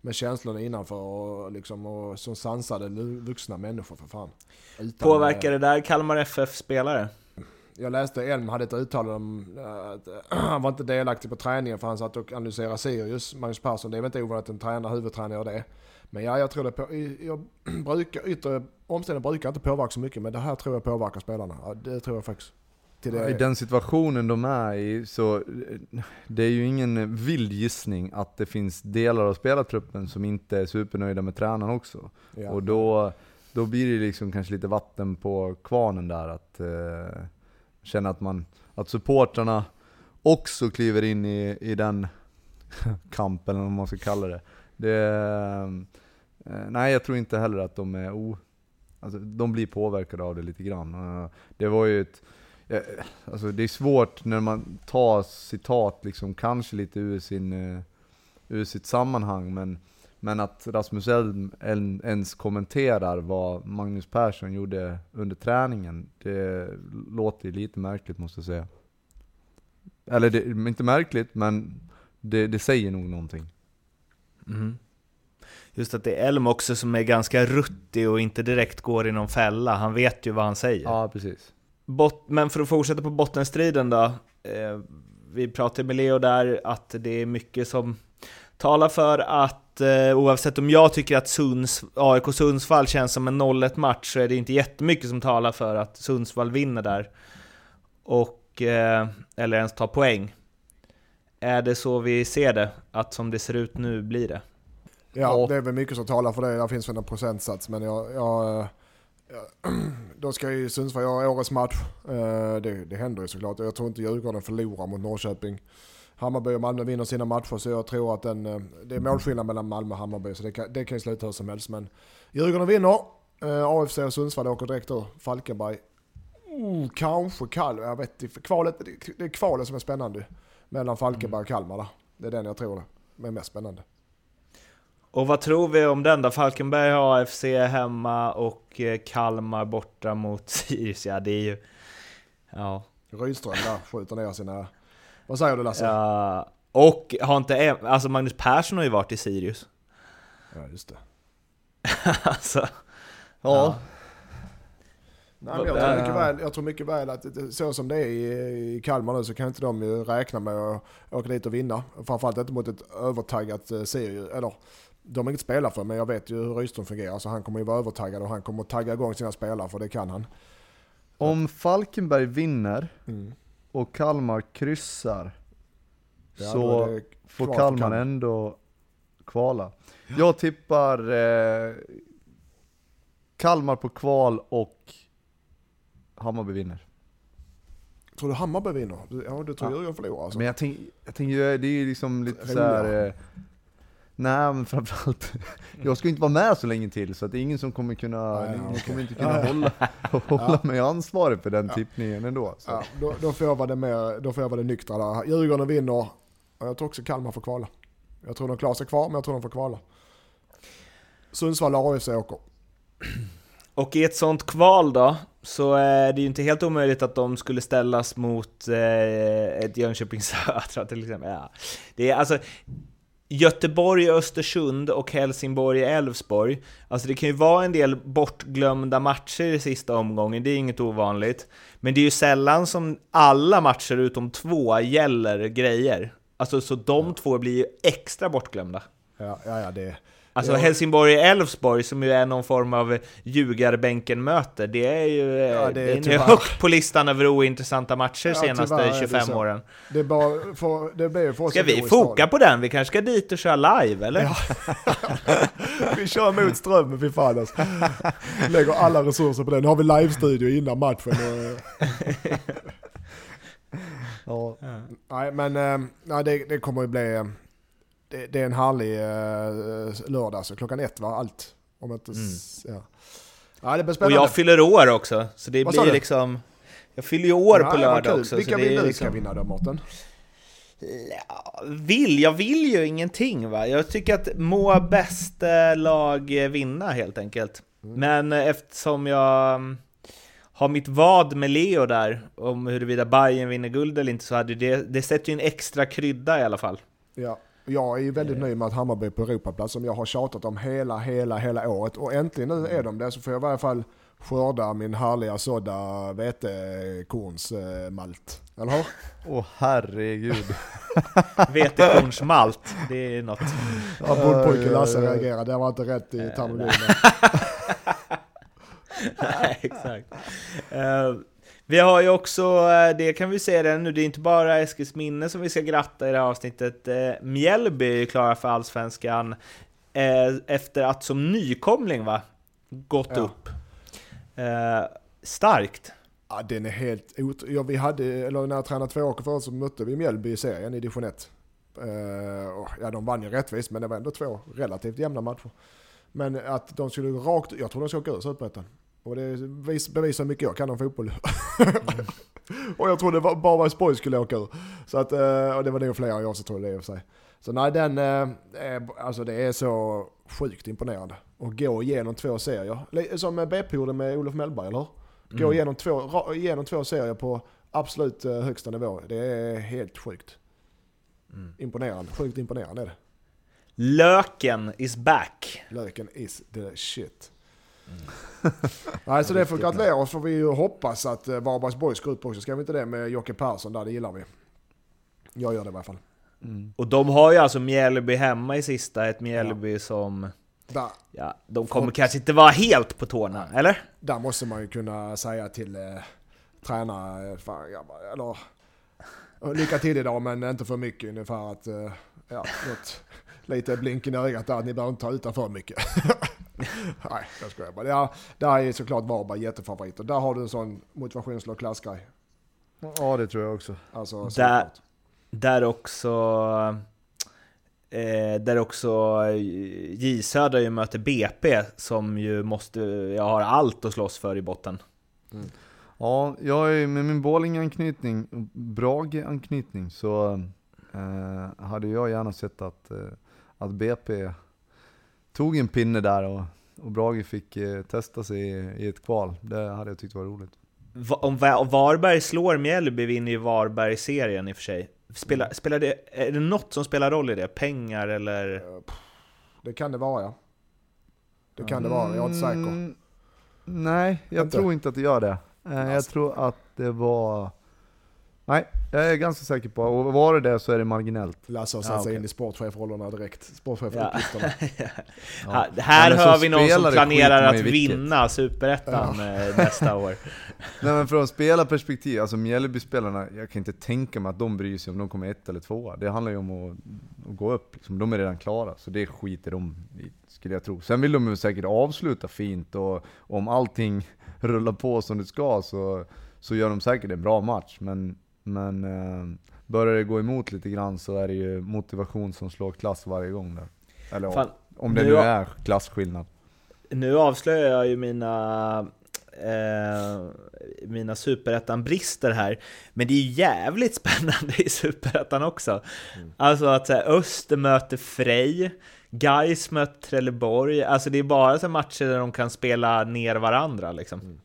med känslorna innanför och, liksom, och som sansade vuxna människor för fan. Utan, Påverkar eh, det där Kalmar FF-spelare? jag läste Elm hade ett uttalande om eh, att han var inte delaktig på träningen för han satt och analyserade Sirius, Magnus Persson. Det är väl inte ovanligt att en tränare, huvudtränare gör det. Men ja, jag tror det på, jag brukar, yttre omständigheter brukar inte påverka så mycket, men det här tror jag påverkar spelarna. Ja, det tror jag faktiskt. Till det. I den situationen de är i, så eh, det är ju ingen vild gissning att det finns delar av spelartruppen som inte är supernöjda med tränaren också. ja. Och då, då blir det liksom kanske lite vatten på kvarnen där, att eh, känna att, man, att supportrarna också kliver in i, i den kampen, eller vad man ska kalla det. det eh, nej, jag tror inte heller att de är o... Alltså, de blir påverkade av det lite grann. Eh, det var ju ett... eh, Alltså det är svårt när man tar citat liksom kanske lite ur, sin, eh, ur sitt sammanhang, men men att Rasmus Elm en- ens kommenterar vad Magnus Persson gjorde under träningen, det låter lite märkligt måste jag säga. Eller det, inte märkligt, men det, det säger nog någonting. Mhm. Just att det är Elm också som är ganska ruttig och inte direkt går i någon fälla. Han vet ju vad han säger. Ja, precis. Bot men för att fortsätta på bottenstriden då. Eh, vi pratade med Leo där att det är mycket som talar för att eh, oavsett om jag tycker att Sunds, AIK Sundsvall känns som en 0-1 match så är det inte jättemycket som talar för att Sundsvall vinner där. Och, eh, eller ens tar poäng. Är det så vi ser det? Att som det ser ut nu blir det? Ja, det är väl mycket som talar för det. Där finns väl en procentsats. Men jag, jag, då ska ju Sundsvall göra årets match. Eh, det, det händer ju såklart. Jag tror inte Djurgården förlorar mot Norrköping. Hammarby och Malmö vinner sina matcher så jag tror att den, eh, det är målskillnad mellan Malmö och Hammarby så det kan, det kan ju sluta hur som helst. Men Djurgården vinner. Eh, AFC och Sundsvall åker direkt ur. Falkenberg. Oh, kanske Kalmar. Jag vet inte. Kvalet, det- det är kvalet som är spännande. Mellan Falkenberg och Kalmar där. Det är den jag tror det är mest spännande. Och vad tror vi om den då? Falkenberg har AFC hemma och eh, Kalmar borta mot Sirius. Ja, det är ju... Ja. Rydström där skjuter ner sina... Vad säger du Lasse? Ja, ja. Och har inte... Alltså Magnus Persson har ju varit i Sirius. just det. alltså... Ja, Nej, men jag, tror mycket väl, jag tror mycket väl att så som det är i, i Kalmar nu så kan inte de ju räkna med att åka dit och vinna. Framförallt inte mot ett övertaggat eh, Sirius. Eller, de har inget spela för men jag vet ju hur Rydström fungerar så han kommer ju vara övertaggad och han kommer att tagga igång sina spelare för det kan han. Om Falkenberg vinner Mm. och Kalmar kryssar, Ja, så får Kalmar Kalmar. ändå kvala. Jag tippar eh, Kalmar på kval och Hammarby vinner. Tror du Hammarby vinner? Ja, du tror Ja. Djurgården förlorar alltså? Men jag tänker, jag tänker det är ju liksom lite Roliga. såhär... Eh, nej men framförallt, jag ska ju inte vara med så länge till så att det är ingen som kommer kunna, Nej, ja, ingen okej. kommer inte kunna Ja, ja. hålla, hålla Ja. mig ansvarig för den tippningen ändå. Så. Ja, då, då får jag vara det mer, då får jag vara det nyktra där. Djurgården vinner och jag tror också Kalmar får kvala. Jag tror de klarar sig kvar men jag tror de får kvala. Sundsvall och AFC åker. Och i ett sånt kval då, så är det ju inte helt omöjligt att de skulle ställas mot eh, ett Jönköping Södra till exempel. Ja. Det är alltså Göteborg, Östersund och Helsingborg, Elfsborg. Alltså det kan ju vara en del bortglömda matcher i sista omgången, det är inget ovanligt. Men det är ju sällan som alla matcher utom två gäller grejer. Alltså så de två blir ju extra bortglömda. Ja, ja, ja det, Alltså Ja. Helsingborg-Elfsborg som ju är någon form av ljugarbänken-möte, det är ju Ja, ja, det det är är ju tyvärr. högt på listan över ointressanta matcher Ja, senaste tyvärr är det 25 så. åren. det, är bara för, det blir för oss Ska vi foka på den? Vi kanske ska dit och köra live, eller? Ja. vi kör mot strömmen, fy fan alltså. Lägger alla resurser på det. Nu har vi live-studio innan matchen. Och, Ja. nej men eh, nej, det, det kommer ju bli, eh, det, det är en härlig eh, lördag, så klockan ett va, allt. Om inte, s- ja. ja. det blir Och spännande. jag fyller år också, så det Vad blir liksom... Jag fyller ju år Ja, på lördag också. Vilka vill du liksom... ska vinna då Mårten? Ja, vill? Jag vill ju ingenting va. Jag tycker att må bästa lag vinna helt enkelt. Mm. Men eftersom jag mm, har mitt vad med Leo där, om huruvida Bayern vinner guld eller inte, så hade det, det sätter ju en extra krydda i alla fall. Ja, jag är ju väldigt nöjd med att Hammarby är på Europaplats som jag har tjatat om hela, hela, hela året. Och äntligen nu är de det så får jag i varje fall skörda min härliga sådda vetekornsmalt. Eller hur? Åh herregud. Vetekornsmalt, det är något. Ja, Bondpojken Lasse reagerade, det var inte rätt i terminologin. Nej, exakt. Eh, vi har ju också, eh, det kan vi säga redan nu, det är inte bara Eskilsminne som vi ska gratta i det här avsnittet. Uh, Mjällby är klara för Allsvenskan eh, efter att som nykomling va, gått Ja. upp. Eh, starkt. Ja, den är helt ot... Ja, vi hade, eller när jag tränade två år förut så mötte vi Mjällby i serien i division 1. Eh, och ja, de vann ju rättvist men det var ändå två relativt jämna matcher. Men att de skulle rakt jag tror de ska åka ur Superettan. Och det vis, bevisar mycket jag kan om fotboll. och jag trodde bara Varbergsborg skulle åka ur. Så att, eh, och det var nog fler än jag som trodde det i och för sig. Så nej, den, eh, alltså det är så sjukt imponerande. Att gå igenom två serier. Som BP gjorde med Olof Mellberg, eller hur? Gå igenom två, igenom två serier på absolut eh, högsta nivå. Det är helt sjukt. Imponerande. Sjukt imponerande är det. Löken is back. Löken is the shit. Nej, så det får gratulera oss får vi ju hoppas att eh, Varbergs Boys går upp också. Ska vi inte det med Jocke Persson där? Det gillar vi. Jag gör det i alla fall. Och de har ju alltså Mjällby hemma i sista, ett Mjällby som... Där, Ja, de kommer kanske inte vara helt på tårna, eller? där måste man ju kunna säga till eh, tränare, eh, fan, grabbar, eller lycka till idag men inte för mycket ungefär att, eh, ja, något, lite blink i ögat där, att ni behöver inte ta utan för mycket. Nej, jag skojar bara. Ja, där är såklart Varberg jättefavorit och där har du en sån motivationslag klassgrej. Ja det tror jag också. Alltså, Där, där också... Eh, där också eh, J Södra ju möter BP som ju måste, jag har allt att slåss för i botten. Ja, jag är med min Borlänge-anknytning, Brage-anknytning, så eh, hade jag gärna sett att, eh, att BP tog en pinne där och, och Brage fick eh, testa sig i, i ett kval. Det hade jag tyckt var roligt. Va- Om Va- om Varberg slår Mjällby vinner ju Varberg-serien i och för sig. Spelar, spelar det, är det något som spelar roll i det? Pengar eller? Det kan det vara ja. Det kan det vara, jag är inte säker. Mm, Nej, jag Inte? tror inte att det gör det. Eh, Jag Alltså. tror att det var... Nej, jag är ganska säker på Och var det det så är det marginellt. Lasse har satt Ja, sig okej. in i sportchefrollerna direkt. Ja. Sportchefuppgifterna. Ha- Här men hör vi någon som planerar att vinna Superettan eh, nästa år. Nej men från spelarperspektiv, alltså Mjällby-spelarna, jag kan inte tänka mig att de bryr sig om de kommer ett eller tvåa. Det handlar ju om att, att gå upp, liksom. de är redan klara. Så det skiter de i, skulle jag tro. Sen vill de ju säkert avsluta fint och om allting rullar på som det ska så, så gör de säkert en bra match. Men, men eh, börjar det gå emot lite grann så är det ju motivation som slår klass varje gång där. Eller Fan, om det nu nu är klasskillnad. Nu avslöjar jag ju mina eh, mina superettan-brister här. Men det är ju jävligt spännande i superettan också. Alltså att så här, Öster möter Frej, Gais möter Trelleborg. Alltså det är bara så matcher där de kan spela ner varandra liksom.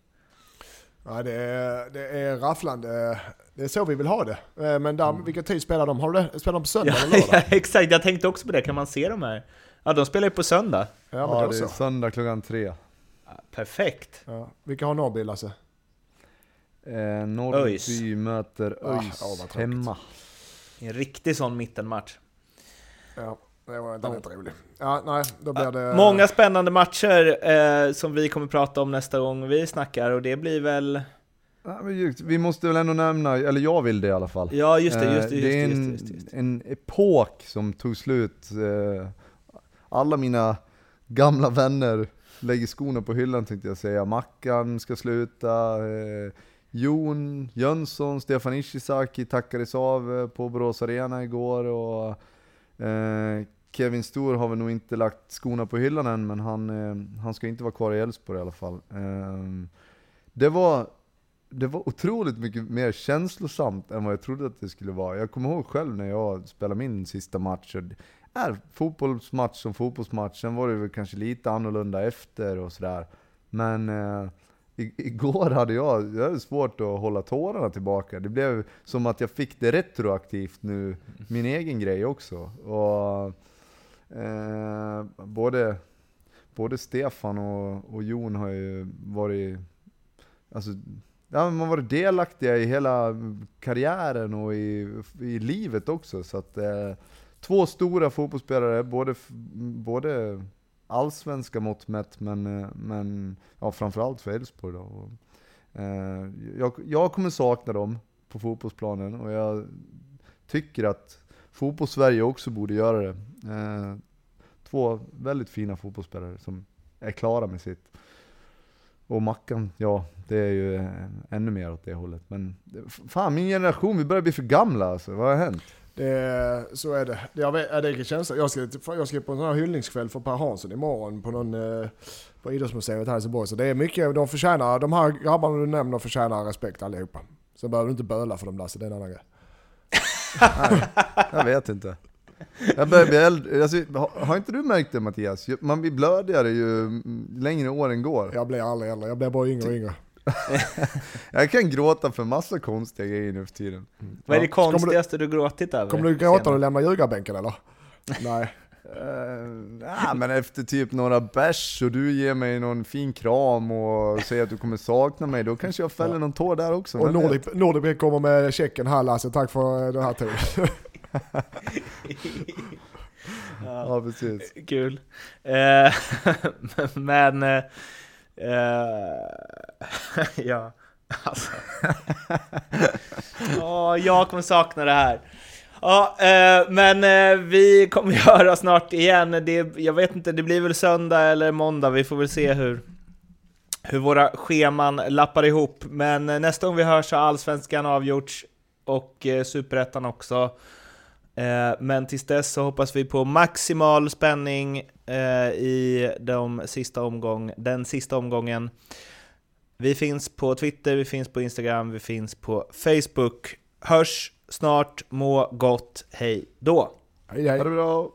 Ja, det, är, det är rafflande. Det är så vi vill ha det. Eh, Men där, vilken tid spelar de? Har du det? Spelar de på söndag Ja, eller lördag? ja, exakt, jag tänkte också på det. Kan man se de här? Ja, de spelar ju på söndag. Ja, Ja, det är så. söndag klockan tre. Ja, Perfekt. Ja. Vilka har Norrby, Lasse? Eh, Norrby ÖIS. möter Ah, ÖIS tråkigt. hemma. En riktig sån mittenmatch. Ja, det var, den är inte rolig. Ja, nej, då blir det... Många spännande matcher eh, som vi kommer prata om nästa gång vi snackar och det blir väl... Ja, men just- vi måste väl ändå nämna, eller jag vill det i alla fall. Ja, just det, just det, Eh, just det, är en, det, just det, just det. en epok som tog slut. Eh, Alla mina gamla vänner lägger skorna på hyllan tänkte jag säga. Mackan ska sluta. eh, Jon Jönsson, Stefan Ishizaki tackades av på Borås Arena igår. Och, eh, Kevin Stor har väl nog inte lagt skorna på hyllan än, men han, eh, han ska inte vara kvar i Elfsborg i alla fall. Eh, det var det var otroligt mycket mer känslosamt än vad jag trodde att det skulle vara. Jag kommer ihåg själv när jag spelade min sista match. och Är fotbollsmatch som fotbollsmatch, sen var det väl kanske lite annorlunda efter och sådär. Men eh, igår hade jag, jag hade svårt att hålla tårarna tillbaka. Det blev som att jag fick det retroaktivt nu, min egen grej också. Och, eh, både, både Stefan och, och Jon har ju varit Alltså, ja, man har varit delaktiga i hela karriären och i, i livet också. Så att, eh, två stora fotbollsspelare, både, både allsvenska mått mätt, men, eh, men ja, framförallt för Elfsborg. Eh, jag, jag kommer sakna dem på fotbollsplanen och jag tycker att fotbollssverige också borde göra det. Eh, två väldigt fina fotbollsspelare som är klara med sitt. Och Mackan, ja, det är ju eh, ännu mer åt det hållet. Men fan, min generation, vi börjar bli för gamla alltså. Vad har hänt? Det, så är det. Jag, vet, det är känsla. Jag ska, jag ska på en sån här hyllningskväll för Per Hansson imorgon på, någon, eh, på Idrottsmuseet här i Helsingborg. Så det är mycket, de förtjänar, de här grabbarna du nämner förtjänar respekt allihopa. Så behöver du inte böla för dem Lasse, det är en annan grej. Jag vet inte. Jag börjar bli äldre. Alltså, har, har inte du märkt det Mattias? Man blir blödigare ju mm, längre åren går. Jag blir aldrig äldre, jag blir bara yngre och yngre. Jag kan gråta för massa konstiga grejer nu för tiden. Vad är det. Kommer du- konstigaste du gråtit över? Kommer du gråta när du lämnar ljugarbänken eller? Nej. Uh, ja, men efter typ några bärs och du ger mig någon fin kram och säger att du kommer sakna mig, då kanske jag fäller någon tår där också. Och? Nordic, Nordic kommer med checken här Lasse, tack för den här turen. Ja, precis. Kul. Eh, men... eh, eh, ja, alltså. Åh, jag kommer sakna det här. Ja, eh, men eh, vi kommer göra snart igen. Det, jag vet inte, det blir väl söndag eller måndag. Vi får väl se hur, hur våra scheman lappar ihop. Men eh, nästa gång vi hörs har Allsvenskan avgjorts och eh, Superettan också. Eh, men tills dess så hoppas vi på maximal spänning eh, i de sista omgång, den sista omgången. Vi finns på Twitter, vi finns på Instagram, vi finns på Facebook. Hörs snart, må gott, hej då! Hej hej. Ha det bra!